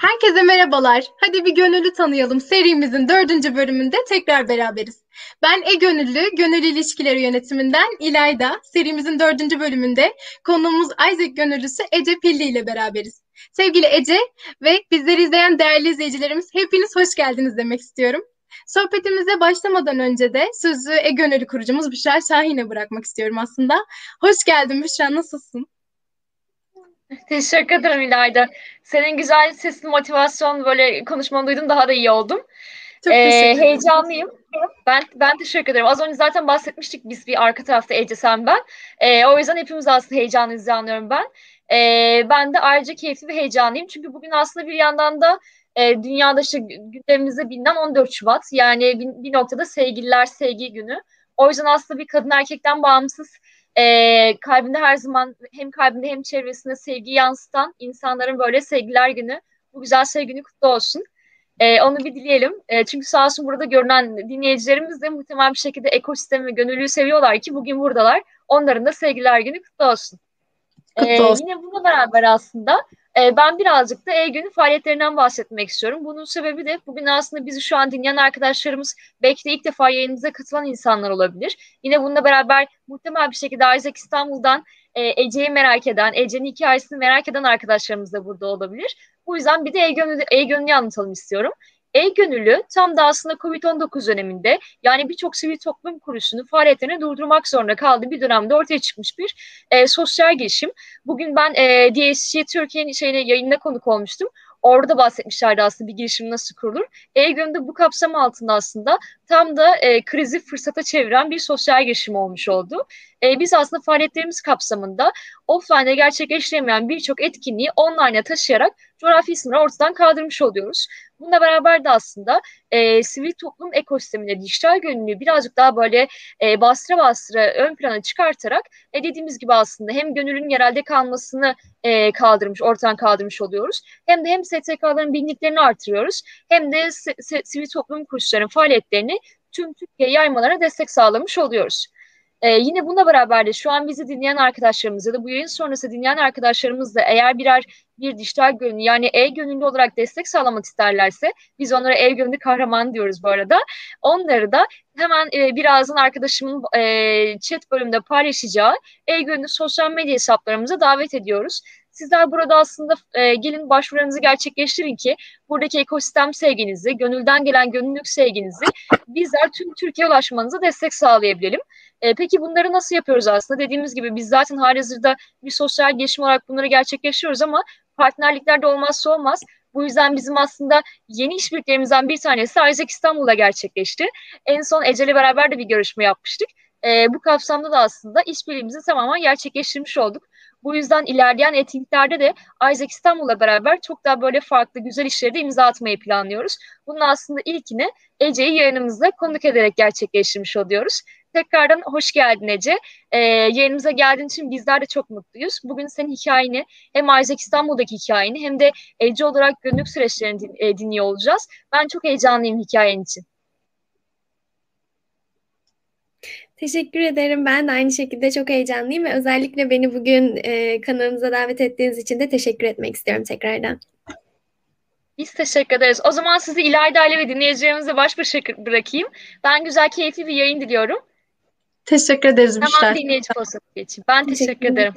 Herkese merhabalar. Hadi bir gönüllü tanıyalım. Serimizin dördüncü bölümünde tekrar beraberiz. Ben E-Gönüllü, Gönüllü İlişkileri Yönetiminden İlayda. Serimizin dördüncü bölümünde konuğumuz Isaac Gönüllüsü Ece Pilli ile beraberiz. Sevgili Ece ve bizleri izleyen değerli izleyicilerimiz hepiniz hoş geldiniz demek istiyorum. Sohbetimize başlamadan önce de sözü E-Gönüllü kurucumuz Büşra Şahin'e bırakmak istiyorum aslında. Hoş geldin Büşra, nasılsın? Teşekkür ederim İlayda. Senin güzel sesli motivasyon böyle konuşmanı duydum daha da iyi oldum. Çok ee, heyecanlıyım. Ben ben teşekkür ederim. Az önce zaten bahsetmiştik biz bir arka tarafta Ece sen ben. Ee, o yüzden hepimiz aslında heyecanlıyız anlıyorum ben. Ee, ben de ayrıca keyifli ve heyecanlıyım. Çünkü bugün aslında bir yandan da e, dünyada işte gündemimizde bilinen 14 Şubat. Yani bir, bir noktada sevgililer sevgi günü. O yüzden aslında bir kadın erkekten bağımsız e, kalbinde her zaman hem kalbinde hem çevresinde sevgi yansıtan insanların böyle sevgiler günü, bu güzel sevgi günü kutlu olsun. E, onu bir dileyelim. E, çünkü sağ olsun burada görünen dinleyicilerimiz de muhtemelen bir şekilde ekosistemi ve gönüllüyü seviyorlar ki bugün buradalar. Onların da sevgiler günü kutlu olsun. Kutlu e, olsun. Yine bununla beraber aslında e, ben birazcık da E-Gün'ün faaliyetlerinden bahsetmek istiyorum. Bunun sebebi de bugün aslında bizi şu an dinleyen arkadaşlarımız belki de ilk defa yayınımıza katılan insanlar olabilir. Yine bununla beraber muhtemel bir şekilde Isaac İstanbul'dan e, Ece'yi merak eden, Ece'nin hikayesini merak eden arkadaşlarımız da burada olabilir. Bu yüzden bir de E-Gönül'ü E anlatalım istiyorum. E-Gönüllü tam da aslında COVID-19 döneminde yani birçok sivil toplum kuruluşunu faaliyetlerini durdurmak zorunda kaldığı bir dönemde ortaya çıkmış bir e, sosyal girişim. Bugün ben e, DSC Türkiye'nin şeyine yayında konuk olmuştum. Orada bahsetmişlerdi aslında bir girişim nasıl kurulur. E-Gönül'de bu kapsam altında aslında tam da e, krizi fırsata çeviren bir sosyal girişim olmuş oldu. E, biz aslında faaliyetlerimiz kapsamında offline'de gerçekleştiremeyen birçok etkinliği online'a taşıyarak coğrafi isimleri ortadan kaldırmış oluyoruz. Bununla beraber de aslında e, sivil toplum ekosisteminde dijital gönüllülüğü birazcık daha böyle e, bastıra bastıra ön plana çıkartarak e, dediğimiz gibi aslında hem gönüllünün yerelde kalmasını e, kaldırmış, ortadan kaldırmış oluyoruz. Hem de hem STK'ların bilinliklerini artırıyoruz hem de sivil toplum kuruluşlarının faaliyetlerini tüm Türkiye yaymalarına destek sağlamış oluyoruz. Ee, yine bununla beraber de şu an bizi dinleyen arkadaşlarımız ya da bu yayın sonrası dinleyen arkadaşlarımız da eğer birer bir dijital gönüllü yani e-gönüllü olarak destek sağlamak isterlerse biz onlara e-gönüllü kahraman diyoruz bu arada. Onları da hemen e, birazdan arkadaşımın e, chat bölümünde paylaşacağı e-gönüllü sosyal medya hesaplarımıza davet ediyoruz. Sizler burada aslında e, gelin başvurularınızı gerçekleştirin ki buradaki ekosistem sevginizi, gönülden gelen gönüllülük sevginizi bizler tüm Türkiye ulaşmanıza destek sağlayabilelim. E, peki bunları nasıl yapıyoruz aslında? Dediğimiz gibi biz zaten halihazırda bir sosyal gelişim olarak bunları gerçekleştiriyoruz ama partnerliklerde olmazsa olmaz. Bu yüzden bizim aslında yeni işbirliklerimizden bir tanesi Isaac İstanbul'da gerçekleşti. En son Ece'yle beraber de bir görüşme yapmıştık. E, bu kapsamda da aslında işbirliğimizi tamamen gerçekleştirmiş olduk. Bu yüzden ilerleyen etkinliklerde de Isaac İstanbul'la beraber çok daha böyle farklı güzel işleri de imza atmayı planlıyoruz. Bunun aslında ilkini Ece'yi yayınımızda konuk ederek gerçekleştirmiş oluyoruz. Tekrardan hoş geldin Ece. Ee, yayınımıza geldiğin için bizler de çok mutluyuz. Bugün senin hikayeni hem Isaac İstanbul'daki hikayeni hem de Ece olarak günlük süreçlerini din, e, dinliyor olacağız. Ben çok heyecanlıyım hikayen için. Teşekkür ederim. Ben de aynı şekilde çok heyecanlıyım ve özellikle beni bugün e, kanalımıza davet ettiğiniz için de teşekkür etmek istiyorum tekrardan. Biz teşekkür ederiz. O zaman sizi İlayda ile ve dinleyicilerimize baş başa bırakayım. Ben güzel, keyifli bir yayın diliyorum. Teşekkür ederiz Büşra. Hemen dinleyici pozisyonu geçeyim. Ben teşekkür, teşekkür ederim.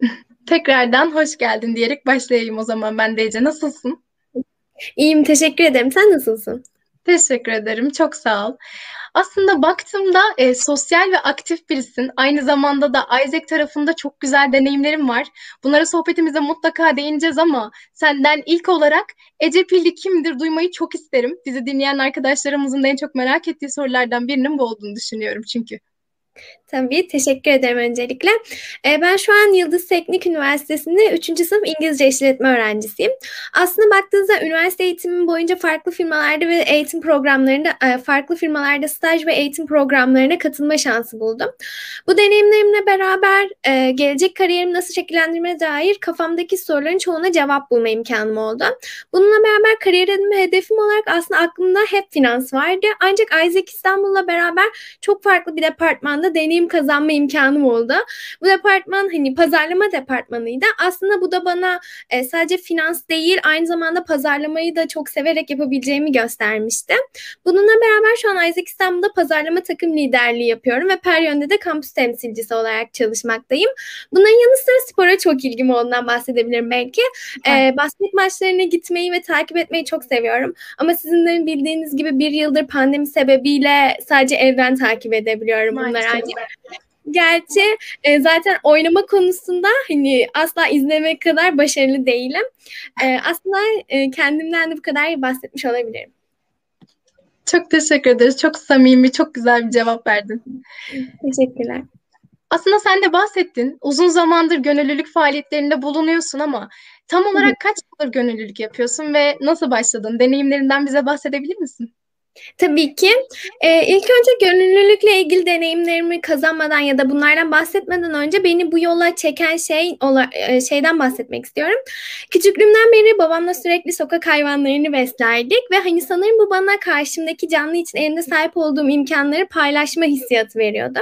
Tekrardan hoş geldin diyerek başlayayım o zaman ben de Ece. Nasılsın? İyiyim, teşekkür ederim. Sen nasılsın? Teşekkür ederim. Çok sağ ol. Aslında baktığımda e, sosyal ve aktif birisin. Aynı zamanda da Isaac tarafında çok güzel deneyimlerim var. Bunlara sohbetimize mutlaka değineceğiz ama senden ilk olarak Ece Pilli kimdir duymayı çok isterim. Bizi dinleyen arkadaşlarımızın da en çok merak ettiği sorulardan birinin bu olduğunu düşünüyorum çünkü. Tabii, teşekkür ederim öncelikle. Ee, ben şu an Yıldız Teknik Üniversitesi'nde 3. sınıf İngilizce işletme öğrencisiyim. Aslında baktığınızda üniversite eğitimim boyunca farklı firmalarda ve eğitim programlarında, e, farklı firmalarda staj ve eğitim programlarına katılma şansı buldum. Bu deneyimlerimle beraber e, gelecek kariyerimi nasıl şekillendirmeye dair kafamdaki soruların çoğuna cevap bulma imkanım oldu. Bununla beraber kariyer edinme hedefim olarak aslında aklımda hep finans vardı. Ancak Isaac İstanbul'la beraber çok farklı bir departmanda departmanda deneyim kazanma imkanım oldu. Bu departman hani pazarlama departmanıydı. Aslında bu da bana e, sadece finans değil aynı zamanda pazarlamayı da çok severek yapabileceğimi göstermişti. Bununla beraber şu an Isaac İstanbul'da pazarlama takım liderliği yapıyorum ve Peryon'da da kampüs temsilcisi olarak çalışmaktayım. Bunların yanı sıra spora çok ilgim olduğundan bahsedebilirim belki. Ee, basket maçlarına gitmeyi ve takip etmeyi çok seviyorum. Ama sizin de bildiğiniz gibi bir yıldır pandemi sebebiyle sadece evden takip edebiliyorum bunları ancak. Gerçi e, zaten oynama konusunda hani asla izlemek kadar başarılı değilim. E, aslında e, kendimden de bu kadar bahsetmiş olabilirim. Çok teşekkür ederiz. Çok samimi, çok güzel bir cevap verdin. Teşekkürler. Aslında sen de bahsettin. Uzun zamandır gönüllülük faaliyetlerinde bulunuyorsun ama tam olarak kaç yıldır gönüllülük yapıyorsun ve nasıl başladın? Deneyimlerinden bize bahsedebilir misin? Tabii ki. Ee, ilk önce gönüllülükle ilgili deneyimlerimi kazanmadan ya da bunlardan bahsetmeden önce beni bu yola çeken şey e, şeyden bahsetmek istiyorum. Küçüklüğümden beri babamla sürekli sokak hayvanlarını beslerdik ve hani sanırım bu bana karşımdaki canlı için elinde sahip olduğum imkanları paylaşma hissiyatı veriyordu.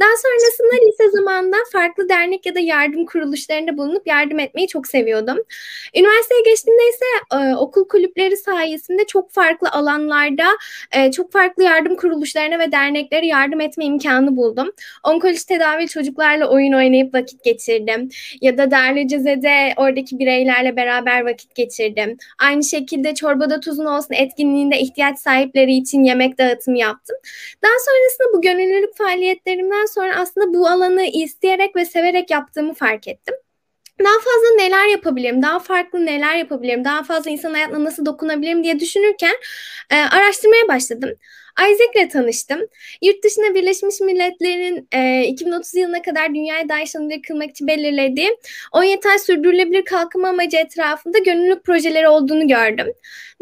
Daha sonrasında lise zamanında farklı dernek ya da yardım kuruluşlarında bulunup yardım etmeyi çok seviyordum. Üniversiteye geçtiğimde ise e, okul kulüpleri sayesinde çok farklı alanlarda e, çok farklı yardım kuruluşlarına ve derneklere yardım etme imkanı buldum. Onkoloji tedavili çocuklarla oyun oynayıp vakit geçirdim. Ya da Darlıcaze'de oradaki bireylerle beraber vakit geçirdim. Aynı şekilde Çorbada Tuzun Olsun etkinliğinde ihtiyaç sahipleri için yemek dağıtımı yaptım. Daha sonrasında bu gönüllülük faaliyetlerimden sonra aslında bu alanı isteyerek ve severek yaptığımı fark ettim daha fazla neler yapabilirim, daha farklı neler yapabilirim, daha fazla insan hayatına nasıl dokunabilirim diye düşünürken e, araştırmaya başladım. Isaac'le tanıştım. Yurt dışında Birleşmiş Milletler'in e, 2030 yılına kadar dünyayı daha yaşanabilir kılmak için belirlediği 10 yeter sürdürülebilir kalkınma amacı etrafında gönüllülük projeleri olduğunu gördüm.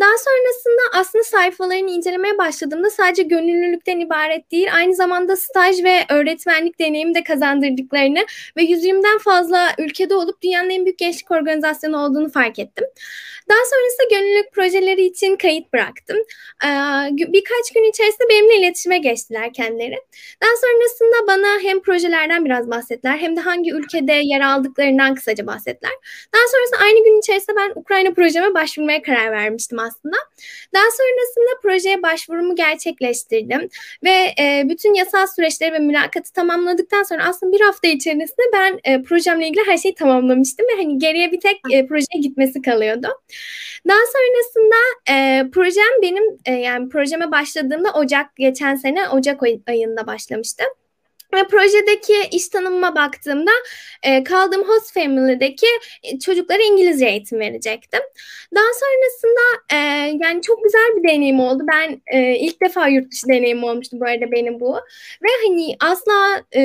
Daha sonrasında aslında sayfalarını incelemeye başladığımda sadece gönüllülükten ibaret değil, aynı zamanda staj ve öğretmenlik deneyimi de kazandırdıklarını ve 120'den fazla ülkede olup dünyanın en büyük gençlik organizasyonu olduğunu fark ettim. Daha sonrasında gönüllülük projeleri için kayıt bıraktım. Ee, birkaç gün içerisinde benimle iletişime geçtiler kendileri. Daha sonrasında bana hem projelerden biraz bahsettiler hem de hangi ülkede yer aldıklarından kısaca bahsettiler. Daha sonrasında aynı gün içerisinde ben Ukrayna projeme başvurmaya karar vermiştim aslında. Daha sonrasında projeye başvurumu gerçekleştirdim ve e, bütün yasal süreçleri ve mülakatı tamamladıktan sonra aslında bir hafta içerisinde ben e, projemle ilgili her şeyi tamamlamıştım ve hani geriye bir tek e, projeye gitmesi kalıyordu. Daha sonrasında e, projem benim e, yani projeme başladığımda Ocak geçen sene Ocak ayında başlamıştı. Ve projedeki iş tanımıma baktığımda e, kaldığım host family'deki e, çocuklara İngilizce eğitim verecektim. Daha sonrasında e, yani çok güzel bir deneyim oldu. Ben e, ilk defa yurt dışı deneyim olmuştu bu arada benim bu. Ve hani asla e,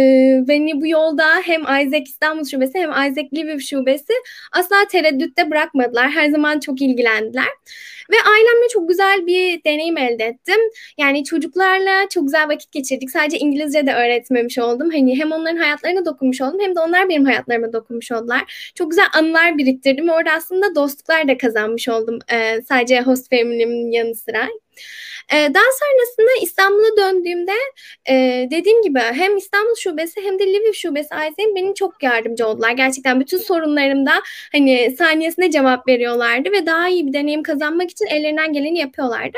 beni bu yolda hem Isaac İstanbul Şubesi hem Isaac Lviv Şubesi asla tereddütte bırakmadılar. Her zaman çok ilgilendiler. Ve ailemle çok güzel bir deneyim elde ettim. Yani çocuklarla çok güzel vakit geçirdik. Sadece İngilizce de öğretmemiş oldum. Hani hem onların hayatlarına dokunmuş oldum hem de onlar benim hayatlarıma dokunmuş oldular. Çok güzel anılar biriktirdim. Orada aslında dostluklar da kazanmış oldum. Ee, sadece host family'min yanı sıra. E, daha sonrasında İstanbul'a döndüğümde e, dediğim gibi hem İstanbul şubesi hem de Lviv şubesi Ayzen benim çok yardımcı oldular. Gerçekten bütün sorunlarımda hani saniyesinde cevap veriyorlardı ve daha iyi bir deneyim kazanmak için ellerinden geleni yapıyorlardı.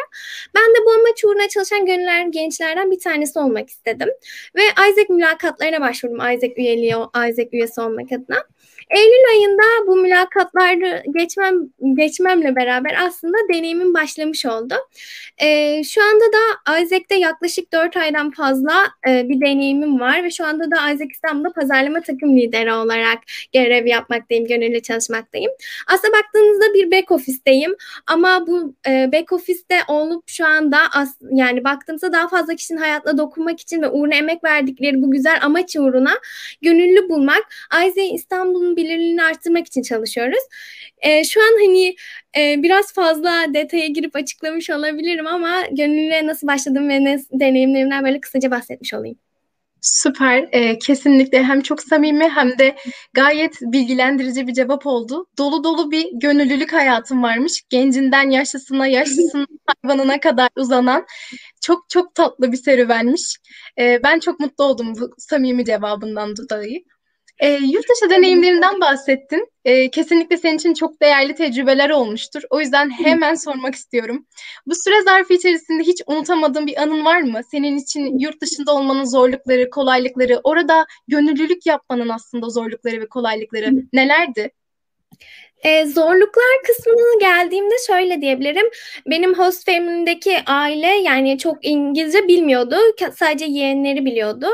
Ben de bu amaç uğruna çalışan gönüller gençlerden bir tanesi olmak istedim. Ve Isaac mülakatlarına başvurdum Isaac üyeliği, Isaac üyesi olmak adına. Eylül ayında bu mülakatları geçmem geçmemle beraber aslında deneyimin başlamış oldu. E, şu anda da Isaac'te yaklaşık 4 aydan fazla e, bir deneyimim var ve şu anda da Isaac İstanbul'da pazarlama takım lideri olarak görev yapmaktayım, gönüllü çalışmaktayım. Aslında baktığınızda bir back office'teyim ama bu e, back office'te olup şu anda as, yani baktığımızda daha fazla kişinin hayatına dokunmak için ve uğruna emek verdikleri bu güzel amaç uğruna gönüllü bulmak Isaac İstanbul'un bilirliğini arttırmak için çalışıyoruz. E, şu an hani e, biraz fazla detaya girip açıklamış olabilirim ama gönüllüye nasıl başladım ve ne deneyimlerimden böyle kısaca bahsetmiş olayım. Süper. Ee, kesinlikle hem çok samimi hem de gayet bilgilendirici bir cevap oldu. Dolu dolu bir gönüllülük hayatım varmış. Gencinden yaşlısına, yaşlısından hayvanına kadar uzanan Çok çok tatlı bir serüvenmiş. E, ben çok mutlu oldum bu samimi cevabından dolayı. E, yurt dışı deneyimlerinden bahsettin. E, kesinlikle senin için çok değerli tecrübeler olmuştur. O yüzden hemen sormak istiyorum. Bu süre zarfı içerisinde hiç unutamadığın bir anın var mı? Senin için yurt dışında olmanın zorlukları, kolaylıkları, orada gönüllülük yapmanın aslında zorlukları ve kolaylıkları nelerdi? Ee, zorluklar kısmına geldiğimde şöyle diyebilirim. Benim host family'deki aile yani çok İngilizce bilmiyordu. Sadece yeğenleri biliyordu.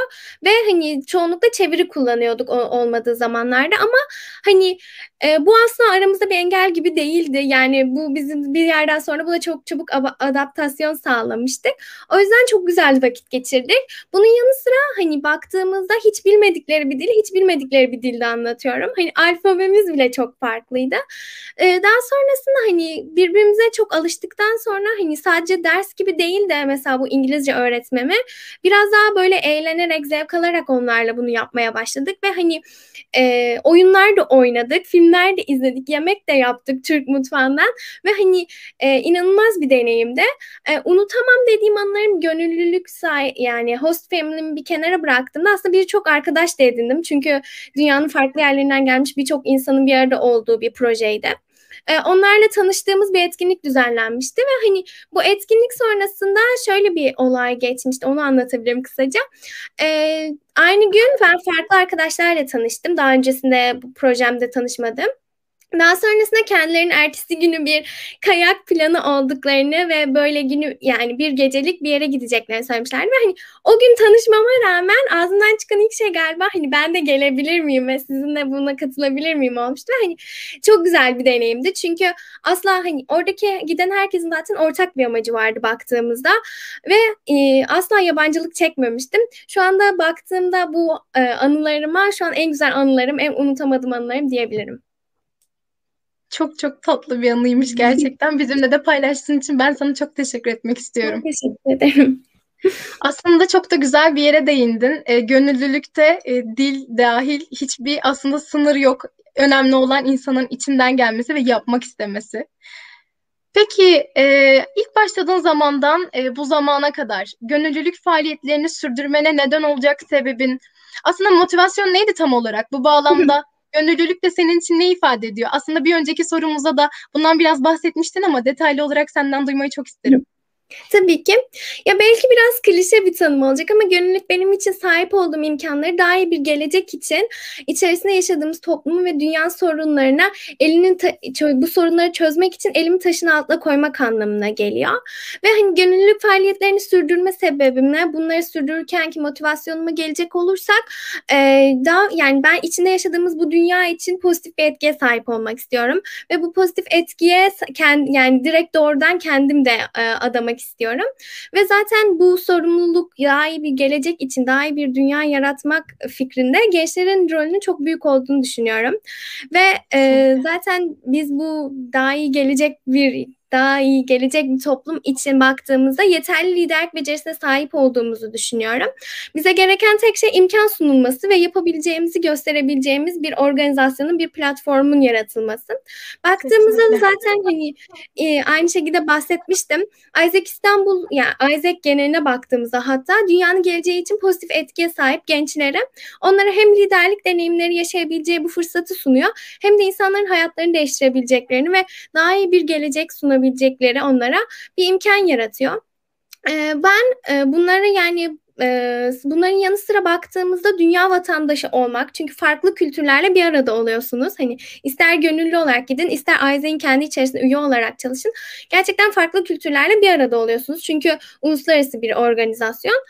Ve hani çoğunlukla çeviri kullanıyorduk olmadığı zamanlarda ama hani e, bu aslında aramızda bir engel gibi değildi. Yani bu bizim bir yerden sonra buna çok çabuk adaptasyon sağlamıştık. O yüzden çok güzel vakit geçirdik. Bunun yanı sıra hani baktığımızda hiç bilmedikleri bir dil, hiç bilmedikleri bir dilde anlatıyorum. Hani alfabemiz bile çok farklıydı. E, daha sonrasında hani birbirimize çok alıştıktan sonra hani sadece ders gibi değil de mesela bu İngilizce öğretmemi biraz daha böyle eğlenerek, zevk alarak onlarla bunu yapmaya başladık ve hani e, oyunlar da oynadık, filmler de izledik, yemek de yaptık Türk mutfağından ve hani e, inanılmaz bir deneyimdi. E, unutamam dediğim anlarım gönüllülük say yani host family'mi bir kenara bıraktım. Aslında birçok arkadaş da edindim çünkü dünyanın farklı yerlerinden gelmiş birçok insanın bir arada olduğu bir projeydi. E, onlarla tanıştığımız bir etkinlik düzenlenmişti ve hani bu etkinlik sonrasında şöyle bir olay geçmişti. Onu anlatabilirim kısaca. E, aynı gün ben farklı arkadaşlarla tanıştım. Daha öncesinde bu projemde tanışmadım. Daha sonrasında kendilerinin ertesi günü bir kayak planı olduklarını ve böyle günü yani bir gecelik bir yere gideceklerini söylemişlerdi. Ve hani o gün tanışmama rağmen ağzından çıkan ilk şey galiba hani ben de gelebilir miyim ve sizinle buna katılabilir miyim olmuştu. Hani çok güzel bir deneyimdi. Çünkü asla hani oradaki giden herkesin zaten ortak bir amacı vardı baktığımızda ve e, asla yabancılık çekmemiştim. Şu anda baktığımda bu e, anılarıma şu an en güzel anılarım, en unutamadığım anılarım diyebilirim. Çok çok tatlı bir anıymış gerçekten. Bizimle de paylaştığın için ben sana çok teşekkür etmek istiyorum. Çok teşekkür ederim. Aslında çok da güzel bir yere değindin. E, gönüllülükte e, dil dahil hiçbir aslında sınır yok. Önemli olan insanın içinden gelmesi ve yapmak istemesi. Peki e, ilk başladığın zamandan e, bu zamana kadar gönüllülük faaliyetlerini sürdürmene neden olacak sebebin aslında motivasyon neydi tam olarak? Bu bağlamda Gönüllülük de senin için ne ifade ediyor? Aslında bir önceki sorumuzda da bundan biraz bahsetmiştin ama detaylı olarak senden duymayı çok isterim. Tabii ki. Ya belki biraz klişe bir tanım olacak ama gönüllülük benim için sahip olduğum imkanları daha iyi bir gelecek için içerisinde yaşadığımız toplumu ve dünya sorunlarına elinin bu sorunları çözmek için elimi taşın altına koymak anlamına geliyor. Ve hani gönüllülük faaliyetlerini sürdürme sebebimle bunları sürdürürken ki motivasyonuma gelecek olursak e, daha yani ben içinde yaşadığımız bu dünya için pozitif bir etkiye sahip olmak istiyorum ve bu pozitif etkiye kend, yani direkt doğrudan kendim de e, adamak istiyorum. Ve zaten bu sorumluluk daha iyi bir gelecek için daha iyi bir dünya yaratmak fikrinde gençlerin rolünün çok büyük olduğunu düşünüyorum. Ve e, zaten biz bu daha iyi gelecek bir daha iyi gelecek bir toplum için baktığımızda yeterli liderlik becerisine sahip olduğumuzu düşünüyorum. Bize gereken tek şey imkan sunulması ve yapabileceğimizi gösterebileceğimiz bir organizasyonun, bir platformun yaratılması. Baktığımızda da zaten hani e, aynı şekilde bahsetmiştim. Isaac İstanbul, yani Isaac geneline baktığımızda hatta dünyanın geleceği için pozitif etkiye sahip gençlere onlara hem liderlik deneyimleri yaşayabileceği bu fırsatı sunuyor hem de insanların hayatlarını değiştirebileceklerini ve daha iyi bir gelecek sunabileceklerini kullanabilecekleri onlara bir imkan yaratıyor. Ben bunları yani bunların yanı sıra baktığımızda dünya vatandaşı olmak çünkü farklı kültürlerle bir arada oluyorsunuz. Hani ister gönüllü olarak gidin ister Aize'in kendi içerisinde üye olarak çalışın. Gerçekten farklı kültürlerle bir arada oluyorsunuz. Çünkü uluslararası bir organizasyon.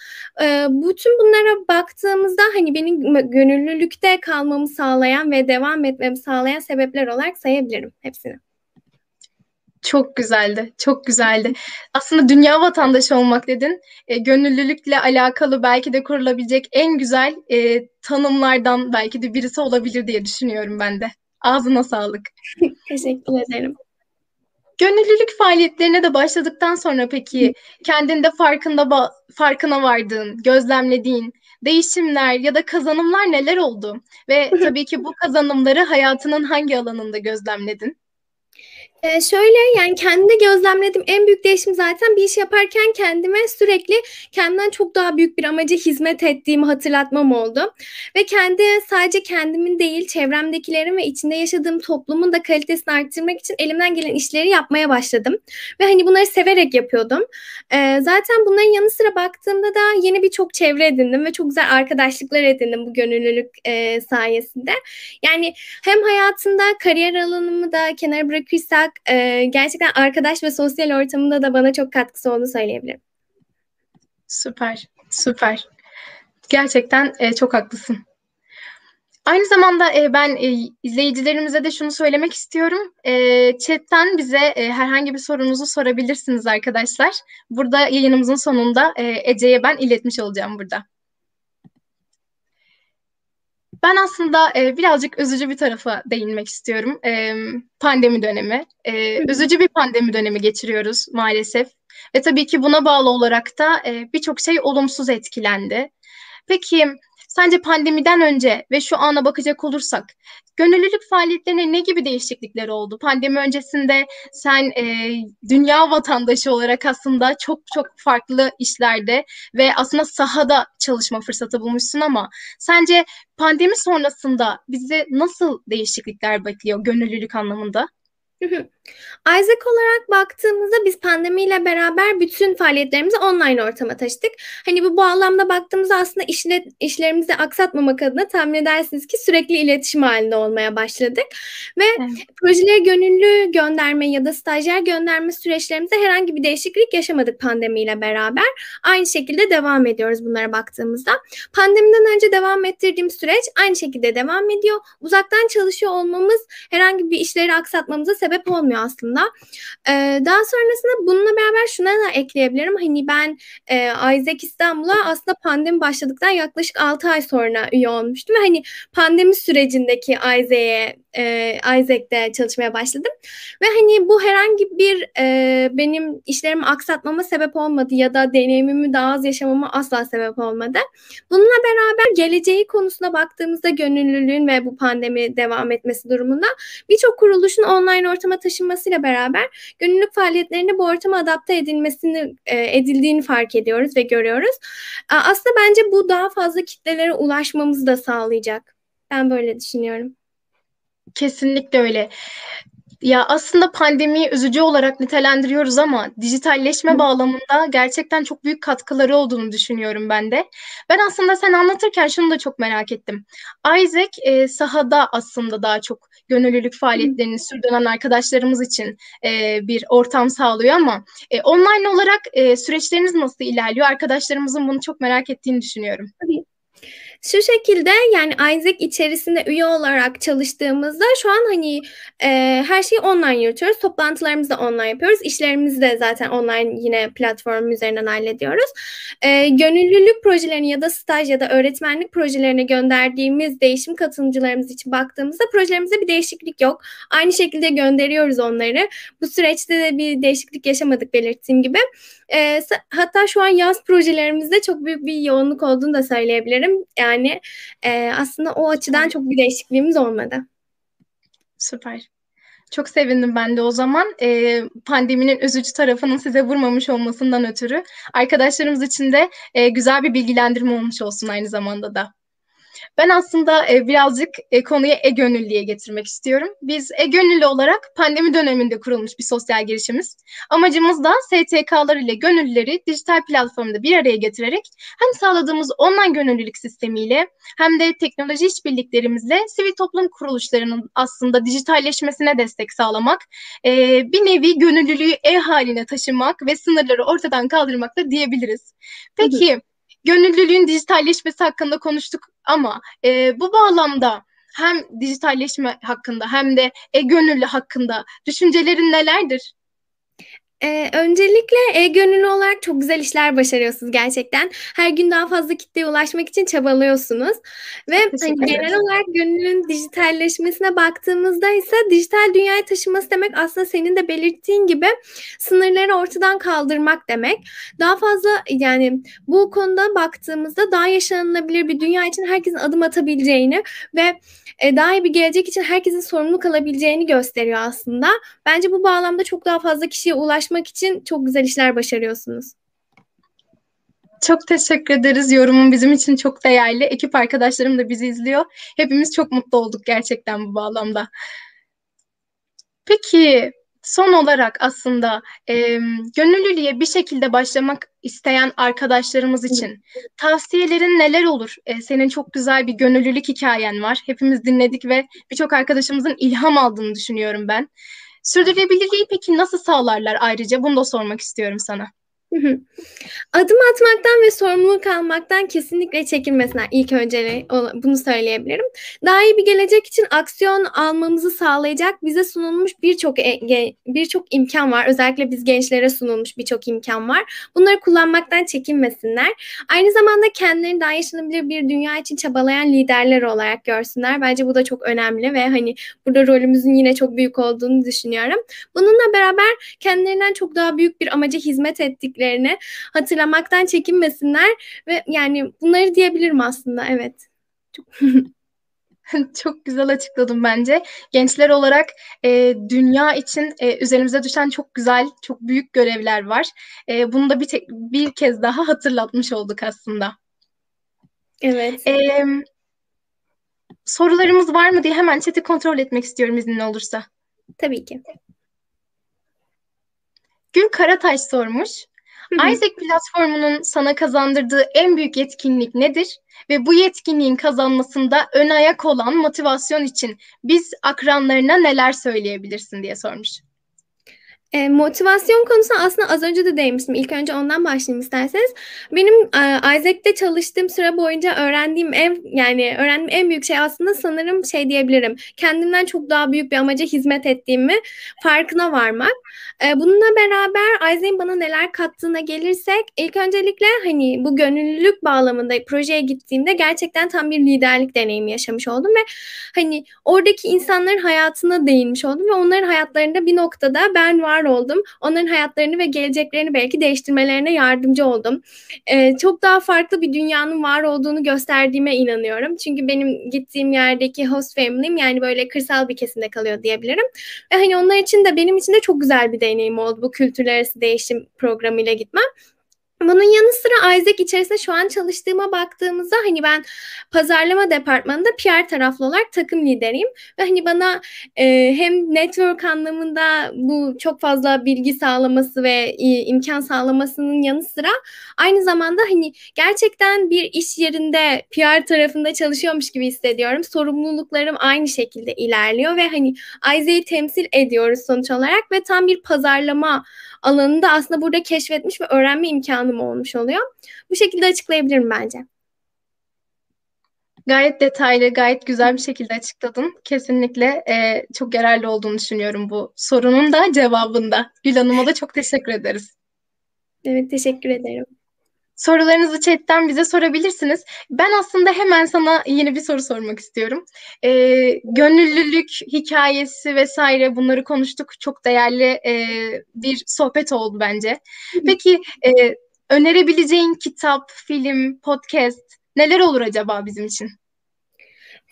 Bütün bunlara baktığımızda hani benim gönüllülükte kalmamı sağlayan ve devam etmemi sağlayan sebepler olarak sayabilirim hepsini. Çok güzeldi, çok güzeldi. Aslında dünya vatandaşı olmak dedin. E, gönüllülükle alakalı belki de kurulabilecek en güzel e, tanımlardan belki de birisi olabilir diye düşünüyorum ben de. Ağzına sağlık. Teşekkür ederim. Gönüllülük faaliyetlerine de başladıktan sonra peki kendinde farkında farkına vardığın, gözlemlediğin değişimler ya da kazanımlar neler oldu? Ve tabii ki bu kazanımları hayatının hangi alanında gözlemledin? Ee, şöyle yani kendimde gözlemlediğim en büyük değişim zaten bir iş yaparken kendime sürekli kendimden çok daha büyük bir amaca hizmet ettiğimi hatırlatmam oldu. Ve kendi sadece kendimin değil çevremdekilerin ve içinde yaşadığım toplumun da kalitesini arttırmak için elimden gelen işleri yapmaya başladım. Ve hani bunları severek yapıyordum. Ee, zaten bunların yanı sıra baktığımda da yeni birçok çevre edindim ve çok güzel arkadaşlıklar edindim bu gönüllülük e, sayesinde. Yani hem hayatında kariyer alanımı da kenara bırakırsak e, gerçekten arkadaş ve sosyal ortamında da bana çok katkısı olduğunu söyleyebilirim. Süper, süper. Gerçekten e, çok haklısın. Aynı zamanda e, ben e, izleyicilerimize de şunu söylemek istiyorum. E, chatten bize e, herhangi bir sorunuzu sorabilirsiniz arkadaşlar. Burada yayınımızın sonunda e, Ece'ye ben iletmiş olacağım burada. Ben aslında e, birazcık üzücü bir tarafa değinmek istiyorum. E, pandemi dönemi. E, üzücü bir pandemi dönemi geçiriyoruz maalesef. Ve tabii ki buna bağlı olarak da e, birçok şey olumsuz etkilendi. Peki Sence pandemiden önce ve şu ana bakacak olursak gönüllülük faaliyetlerine ne gibi değişiklikler oldu? Pandemi öncesinde sen e, dünya vatandaşı olarak aslında çok çok farklı işlerde ve aslında sahada çalışma fırsatı bulmuşsun ama sence pandemi sonrasında bizi nasıl değişiklikler bekliyor gönüllülük anlamında? Isaac olarak baktığımızda biz pandemiyle beraber bütün faaliyetlerimizi online ortama taşıdık. Hani bu bağlamda baktığımızda aslında işle, işlerimizi aksatmamak adına tahmin edersiniz ki sürekli iletişim halinde olmaya başladık. Ve evet. projeleri gönüllü gönderme ya da stajyer gönderme süreçlerimizde herhangi bir değişiklik yaşamadık pandemiyle beraber. Aynı şekilde devam ediyoruz bunlara baktığımızda. Pandemiden önce devam ettirdiğim süreç aynı şekilde devam ediyor. Uzaktan çalışıyor olmamız herhangi bir işleri aksatmamıza sebep olmuyor aslında. Ee, daha sonrasında bununla beraber şuna da ekleyebilirim. Hani ben e, Isaac İstanbul'a aslında pandemi başladıktan yaklaşık 6 ay sonra üye olmuştum. Ve hani pandemi sürecindeki Isaac'e e, Isaac'te çalışmaya başladım. Ve hani bu herhangi bir e, benim işlerimi aksatmama sebep olmadı ya da deneyimimi daha az yaşamama asla sebep olmadı. Bununla beraber geleceği konusuna baktığımızda gönüllülüğün ve bu pandemi devam etmesi durumunda birçok kuruluşun online ortama taşınmasıyla beraber gönüllülük faaliyetlerinde bu ortama adapte edilmesini e, edildiğini fark ediyoruz ve görüyoruz. Aslında bence bu daha fazla kitlelere ulaşmamızı da sağlayacak. Ben böyle düşünüyorum. Kesinlikle öyle. Ya aslında pandemiyi üzücü olarak nitelendiriyoruz ama dijitalleşme bağlamında gerçekten çok büyük katkıları olduğunu düşünüyorum ben de. Ben aslında sen anlatırken şunu da çok merak ettim. Isaac e, sahada aslında daha çok gönüllülük faaliyetlerini sürdüren arkadaşlarımız için e, bir ortam sağlıyor ama e, online olarak e, süreçleriniz nasıl ilerliyor? Arkadaşlarımızın bunu çok merak ettiğini düşünüyorum. Tabii. Şu şekilde yani Isaac içerisinde üye olarak çalıştığımızda şu an hani e, her şeyi online yürütüyoruz. Toplantılarımızı da online yapıyoruz. İşlerimizi de zaten online yine platform üzerinden hallediyoruz. E, gönüllülük projelerini ya da staj ya da öğretmenlik projelerine gönderdiğimiz değişim katılımcılarımız için baktığımızda projelerimizde bir değişiklik yok. Aynı şekilde gönderiyoruz onları. Bu süreçte de bir değişiklik yaşamadık belirttiğim gibi. E, hatta şu an yaz projelerimizde çok büyük bir yoğunluk olduğunu da söyleyebilirim. Yani e, aslında o açıdan çok bir değişikliğimiz olmadı. Süper. Çok sevindim ben de o zaman. E, pandeminin üzücü tarafının size vurmamış olmasından ötürü. Arkadaşlarımız için de e, güzel bir bilgilendirme olmuş olsun aynı zamanda da. Ben aslında e, birazcık e, konuyu e-gönüllüye getirmek istiyorum. Biz e-gönüllü olarak pandemi döneminde kurulmuş bir sosyal girişimiz. Amacımız da STK'lar ile gönüllüleri dijital platformda bir araya getirerek hem sağladığımız online gönüllülük sistemiyle hem de teknoloji işbirliklerimizle sivil toplum kuruluşlarının aslında dijitalleşmesine destek sağlamak, e, bir nevi gönüllülüğü e haline taşımak ve sınırları ortadan kaldırmak da diyebiliriz. Peki, gönüllülüğün dijitalleşmesi hakkında konuştuk ama e, bu bağlamda hem dijitalleşme hakkında hem de e-gönüllü hakkında düşüncelerin nelerdir? Ee, öncelikle e-gönüllü olarak çok güzel işler başarıyorsunuz gerçekten. Her gün daha fazla kitleye ulaşmak için çabalıyorsunuz. Ve hani genel olarak gönüllünün dijitalleşmesine baktığımızda ise dijital dünyaya taşıması demek aslında senin de belirttiğin gibi sınırları ortadan kaldırmak demek. Daha fazla yani bu konuda baktığımızda daha yaşanılabilir bir dünya için herkesin adım atabileceğini ve e, daha iyi bir gelecek için herkesin sorumluluk alabileceğini gösteriyor aslında. Bence bu bağlamda çok daha fazla kişiye ulaşmak için çok güzel işler başarıyorsunuz. Çok teşekkür ederiz. Yorumun bizim için çok değerli. Ekip arkadaşlarım da bizi izliyor. Hepimiz çok mutlu olduk gerçekten bu bağlamda. Peki son olarak aslında e, gönüllülüğe bir şekilde başlamak isteyen arkadaşlarımız için tavsiyelerin neler olur? E, senin çok güzel bir gönüllülük hikayen var. Hepimiz dinledik ve birçok arkadaşımızın ilham aldığını düşünüyorum ben. Sürdürülebilirliği peki nasıl sağlarlar ayrıca? Bunu da sormak istiyorum sana. Adım atmaktan ve sorumluluk almaktan kesinlikle çekinmesinler. İlk önce bunu söyleyebilirim. Daha iyi bir gelecek için aksiyon almamızı sağlayacak bize sunulmuş birçok e, birçok imkan var. Özellikle biz gençlere sunulmuş birçok imkan var. Bunları kullanmaktan çekinmesinler. Aynı zamanda kendilerini daha yaşanabilir bir dünya için çabalayan liderler olarak görsünler. Bence bu da çok önemli ve hani burada rolümüzün yine çok büyük olduğunu düşünüyorum. Bununla beraber kendilerinden çok daha büyük bir amaca hizmet ettikleri ettiklerini hatırlamaktan çekinmesinler ve yani bunları diyebilirim aslında evet. Çok çok güzel açıkladım bence. Gençler olarak e, dünya için e, üzerimize düşen çok güzel, çok büyük görevler var. E, bunu da bir tek, bir kez daha hatırlatmış olduk aslında. Evet. E, sorularımız var mı diye hemen chat'i kontrol etmek istiyorum iznin olursa. Tabii ki. Gül Karataş sormuş. Isaac platformunun sana kazandırdığı en büyük yetkinlik nedir? Ve bu yetkinliğin kazanmasında ön ayak olan motivasyon için biz akranlarına neler söyleyebilirsin diye sormuş. E, motivasyon konusu aslında az önce de değinmiştim. İlk önce ondan başlayayım isterseniz. Benim e, Isaac'te çalıştığım süre boyunca öğrendiğim en yani öğrendiğim en büyük şey aslında sanırım şey diyebilirim. Kendimden çok daha büyük bir amaca hizmet ettiğimi farkına varmak. E, bununla beraber Isaac'in bana neler kattığına gelirsek ilk öncelikle hani bu gönüllülük bağlamında projeye gittiğimde gerçekten tam bir liderlik deneyimi yaşamış oldum ve hani oradaki insanların hayatına değinmiş oldum ve onların hayatlarında bir noktada ben var var oldum. Onların hayatlarını ve geleceklerini belki değiştirmelerine yardımcı oldum. Ee, çok daha farklı bir dünyanın var olduğunu gösterdiğime inanıyorum. Çünkü benim gittiğim yerdeki host family'm yani böyle kırsal bir kesimde kalıyor diyebilirim. Ve hani onlar için de benim için de çok güzel bir deneyim oldu bu kültürler arası değişim programıyla gitmem. Bunun yanı sıra Isaac içerisinde şu an çalıştığıma baktığımızda hani ben pazarlama departmanında PR taraflı olarak takım lideriyim ve hani bana e, hem network anlamında bu çok fazla bilgi sağlaması ve e, imkan sağlamasının yanı sıra aynı zamanda hani gerçekten bir iş yerinde PR tarafında çalışıyormuş gibi hissediyorum. Sorumluluklarım aynı şekilde ilerliyor ve hani Isaac'i temsil ediyoruz sonuç olarak ve tam bir pazarlama alanında aslında burada keşfetmiş ve öğrenme imkanım olmuş oluyor. Bu şekilde açıklayabilirim bence. Gayet detaylı, gayet güzel bir şekilde açıkladın. Kesinlikle e, çok yararlı olduğunu düşünüyorum bu sorunun da cevabında. Gül Hanım'a da çok teşekkür ederiz. Evet, teşekkür ederim. Sorularınızı chatten bize sorabilirsiniz. Ben aslında hemen sana yeni bir soru sormak istiyorum. Ee, gönüllülük hikayesi vesaire bunları konuştuk. Çok değerli e, bir sohbet oldu bence. Peki e, önerebileceğin kitap, film, podcast neler olur acaba bizim için?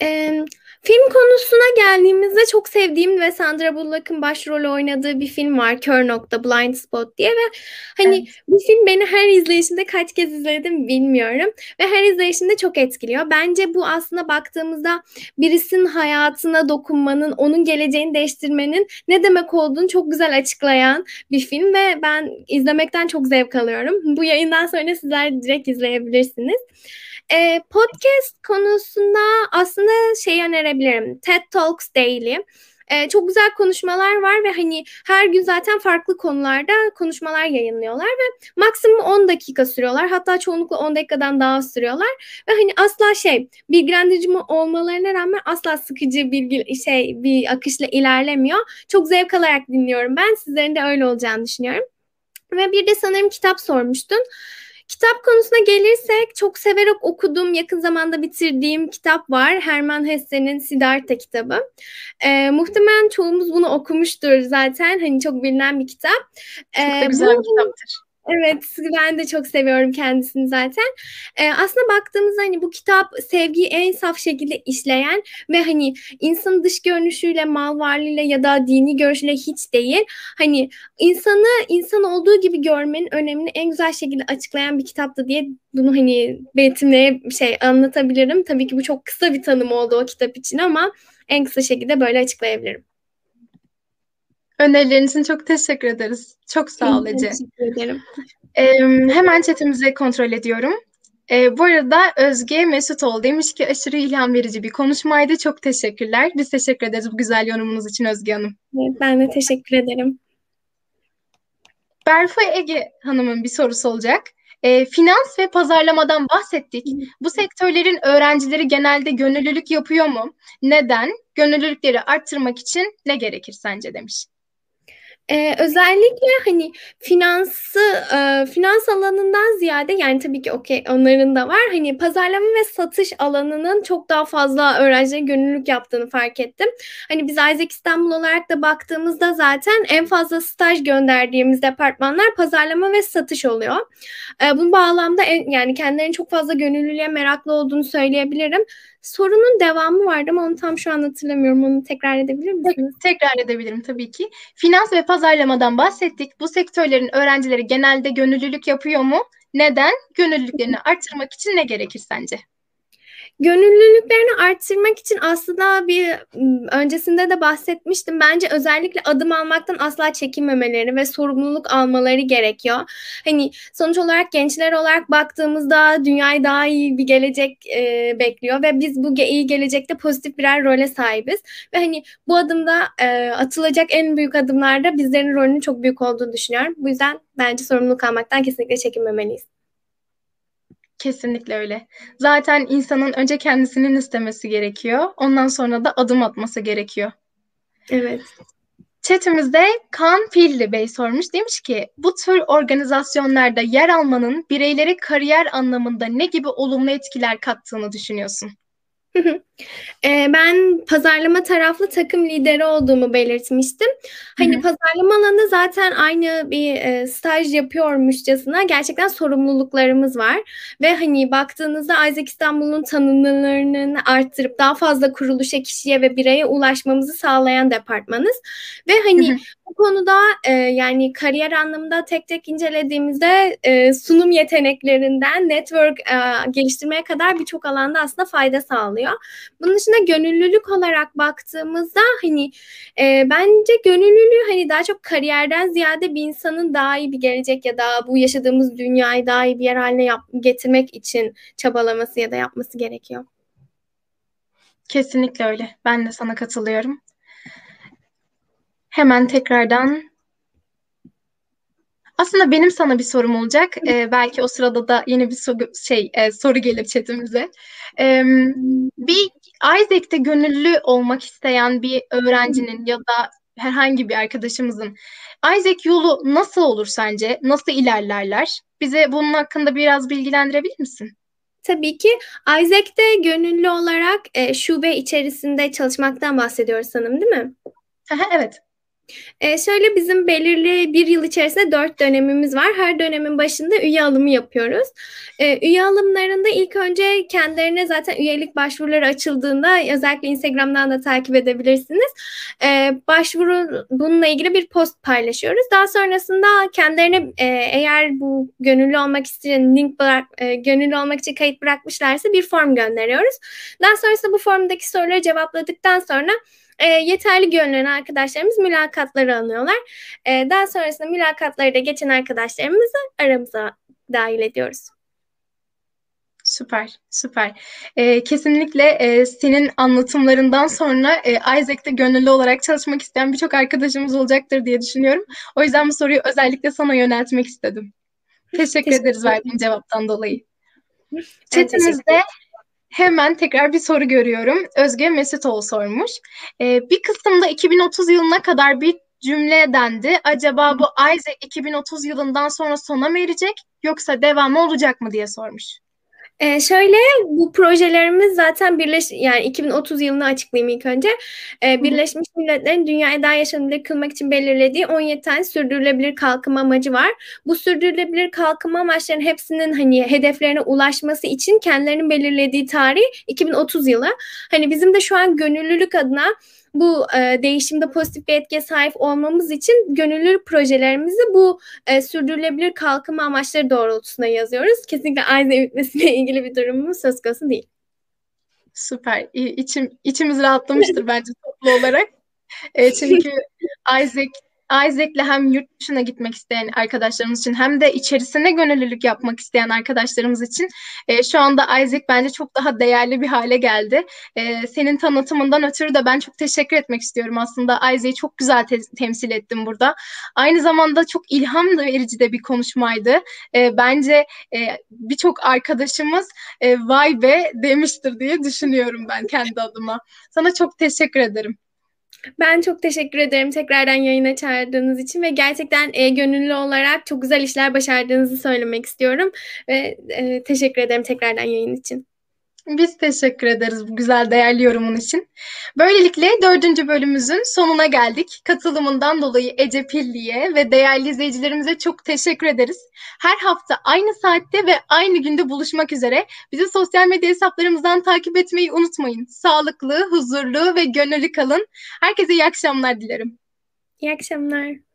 Ee, Film konusuna geldiğimizde çok sevdiğim ve Sandra Bullock'ın başrolü oynadığı bir film var. Kör Nokta, Blind Spot diye ve hani evet. bu film beni her izleyişinde kaç kez izledim bilmiyorum ve her izleyişinde çok etkiliyor. Bence bu aslında baktığımızda birisinin hayatına dokunmanın, onun geleceğini değiştirmenin ne demek olduğunu çok güzel açıklayan bir film ve ben izlemekten çok zevk alıyorum. Bu yayından sonra sizler direkt izleyebilirsiniz. E, podcast konusunda aslında şey önerebilirim. TED Talks Daily. E, çok güzel konuşmalar var ve hani her gün zaten farklı konularda konuşmalar yayınlıyorlar ve maksimum 10 dakika sürüyorlar. Hatta çoğunlukla 10 dakikadan daha sürüyorlar. Ve hani asla şey bilgilendirici olmalarına rağmen asla sıkıcı bilgi şey bir akışla ilerlemiyor. Çok zevk alarak dinliyorum ben. Sizlerin de öyle olacağını düşünüyorum. Ve bir de sanırım kitap sormuştun. Kitap konusuna gelirsek çok severek okuduğum, yakın zamanda bitirdiğim kitap var. Herman Hesse'nin Siddhartha kitabı. Ee, muhtemelen çoğumuz bunu okumuştur zaten. Hani çok bilinen bir kitap. Çok da güzel bu, bir kitaptır. Evet, ben de çok seviyorum kendisini zaten. Ee, aslında baktığımızda hani bu kitap sevgiyi en saf şekilde işleyen ve hani insan dış görünüşüyle, mal varlığıyla ya da dini görüşüyle hiç değil. Hani insanı insan olduğu gibi görmenin önemini en güzel şekilde açıklayan bir kitaptı diye bunu hani betimleye şey anlatabilirim. Tabii ki bu çok kısa bir tanım oldu o kitap için ama en kısa şekilde böyle açıklayabilirim. Önerilerin için çok teşekkür ederiz. Çok sağ ol Ece. Teşekkür ederim. Ee, hemen chatimizi kontrol ediyorum. Ee, bu arada Özge Mesutoğlu demiş ki aşırı ilham verici bir konuşmaydı. Çok teşekkürler. Biz teşekkür ederiz bu güzel yorumunuz için Özge Hanım. Evet, ben de teşekkür ederim. Berfa Ege Hanım'ın bir sorusu olacak. E, finans ve pazarlamadan bahsettik. Bu sektörlerin öğrencileri genelde gönüllülük yapıyor mu? Neden? Gönüllülükleri arttırmak için ne gerekir sence demiş. Ee, özellikle hani finansı e, finans alanından ziyade yani tabii ki okey onların da var. Hani pazarlama ve satış alanının çok daha fazla öğrencilerin gönüllülük yaptığını fark ettim. Hani biz Isaac İstanbul olarak da baktığımızda zaten en fazla staj gönderdiğimiz departmanlar pazarlama ve satış oluyor. E, bu bağlamda en, yani kendilerinin çok fazla gönüllülüğe meraklı olduğunu söyleyebilirim. Sorunun devamı vardı ama onu tam şu an hatırlamıyorum. Onu tekrar edebilir misiniz? Tekrar edebilirim tabii ki. Finans ve pazarlamadan bahsettik. Bu sektörlerin öğrencileri genelde gönüllülük yapıyor mu? Neden? Gönüllülüklerini arttırmak için ne gerekir sence? Gönüllülüklerini arttırmak için aslında bir öncesinde de bahsetmiştim. Bence özellikle adım almaktan asla çekinmemeleri ve sorumluluk almaları gerekiyor. Hani sonuç olarak gençler olarak baktığımızda dünyayı daha iyi bir gelecek e, bekliyor ve biz bu iyi gelecekte pozitif birer role sahibiz. Ve hani bu adımda e, atılacak en büyük adımlarda bizlerin rolünün çok büyük olduğunu düşünüyorum. Bu yüzden bence sorumluluk almaktan kesinlikle çekinmemeliyiz. Kesinlikle öyle. Zaten insanın önce kendisinin istemesi gerekiyor. Ondan sonra da adım atması gerekiyor. Evet. Chatimizde Kaan Pilli Bey sormuş. Demiş ki bu tür organizasyonlarda yer almanın bireyleri kariyer anlamında ne gibi olumlu etkiler kattığını düşünüyorsun? Ben pazarlama taraflı takım lideri olduğumu belirtmiştim. Hani Hı-hı. pazarlama alanında zaten aynı bir e, staj yapıyormuşçasına gerçekten sorumluluklarımız var. Ve hani baktığınızda Isaac İstanbul'un tanınırlığını arttırıp daha fazla kuruluşa, kişiye ve bireye ulaşmamızı sağlayan departmanız. Ve hani Hı-hı. bu konuda e, yani kariyer anlamında tek tek incelediğimizde e, sunum yeteneklerinden network e, geliştirmeye kadar birçok alanda aslında fayda sağlıyor. Bunun dışında gönüllülük olarak baktığımızda hani e, bence gönüllülüğü hani daha çok kariyerden ziyade bir insanın daha iyi bir gelecek ya da bu yaşadığımız dünyayı daha iyi bir yer haline yap- getirmek için çabalaması ya da yapması gerekiyor. Kesinlikle öyle. Ben de sana katılıyorum. Hemen tekrardan aslında benim sana bir sorum olacak. Ee, belki o sırada da yeni bir soru, şey e, soru gelir chatimize. Ee, bir Isaac'te gönüllü olmak isteyen bir öğrencinin ya da herhangi bir arkadaşımızın Isaac yolu nasıl olur sence? Nasıl ilerlerler? Bize bunun hakkında biraz bilgilendirebilir misin? Tabii ki Isaac'te gönüllü olarak e, şube içerisinde çalışmaktan bahsediyoruz sanırım değil mi? evet. Ee, şöyle bizim belirli bir yıl içerisinde dört dönemimiz var. Her dönemin başında üye alımı yapıyoruz. Ee, üye alımlarında ilk önce kendilerine zaten üyelik başvuruları açıldığında özellikle Instagram'dan da takip edebilirsiniz. Ee, başvuru bununla ilgili bir post paylaşıyoruz. Daha sonrasında kendilerine e, eğer bu gönüllü olmak isteyen link bırak, e, gönüllü olmak için kayıt bırakmışlarsa bir form gönderiyoruz. Daha sonrasında bu formdaki soruları cevapladıktan sonra e, yeterli görünen arkadaşlarımız mülakatları alıyorlar. E, daha sonrasında mülakatları da geçen arkadaşlarımızı aramıza dahil ediyoruz. Süper, süper. Ee, kesinlikle e, senin anlatımlarından sonra e, Isaac'te gönüllü olarak çalışmak isteyen birçok arkadaşımız olacaktır diye düşünüyorum. O yüzden bu soruyu özellikle sana yöneltmek istedim. Teşekkür, teşekkür ederiz verdiğin cevaptan dolayı. Chatimizde Hemen tekrar bir soru görüyorum. Özge Mesutoğlu sormuş. Ee, bir kısımda 2030 yılına kadar bir cümle dendi. Acaba bu Isaac 2030 yılından sonra sona mı erecek yoksa devamı olacak mı diye sormuş. Ee, şöyle bu projelerimiz zaten birleş yani 2030 yılını açıklayayım ilk önce. Ee, Birleşmiş Milletler'in dünyayı daha yaşanabilir kılmak için belirlediği 17 tane sürdürülebilir kalkınma amacı var. Bu sürdürülebilir kalkınma amaçlarının hepsinin hani hedeflerine ulaşması için kendilerinin belirlediği tarih 2030 yılı. Hani bizim de şu an gönüllülük adına bu e, değişimde pozitif bir etkiye sahip olmamız için gönüllü projelerimizi bu e, sürdürülebilir kalkınma amaçları doğrultusunda yazıyoruz. Kesinlikle aynı bitmesiyle ilgili bir durumumuz söz konusu değil. Süper. İçim, içimiz rahatlamıştır bence toplu olarak. E, çünkü Isaac Isaac'le hem yurt dışına gitmek isteyen arkadaşlarımız için hem de içerisine gönüllülük yapmak isteyen arkadaşlarımız için e, şu anda Isaac bence çok daha değerli bir hale geldi. E, senin tanıtımından ötürü de ben çok teşekkür etmek istiyorum aslında. Isaac'i çok güzel te- temsil ettim burada. Aynı zamanda çok ilham verici de bir konuşmaydı. E, bence e, birçok arkadaşımız e, vay be demiştir diye düşünüyorum ben kendi adıma. Sana çok teşekkür ederim. Ben çok teşekkür ederim tekrardan yayına çağırdığınız için ve gerçekten e, gönüllü olarak çok güzel işler başardığınızı söylemek istiyorum ve e, teşekkür ederim tekrardan yayın için. Biz teşekkür ederiz bu güzel değerli yorumun için. Böylelikle dördüncü bölümümüzün sonuna geldik. Katılımından dolayı Ece Pilli'ye ve değerli izleyicilerimize çok teşekkür ederiz. Her hafta aynı saatte ve aynı günde buluşmak üzere bizi sosyal medya hesaplarımızdan takip etmeyi unutmayın. Sağlıklı, huzurlu ve gönüllü kalın. Herkese iyi akşamlar dilerim. İyi akşamlar.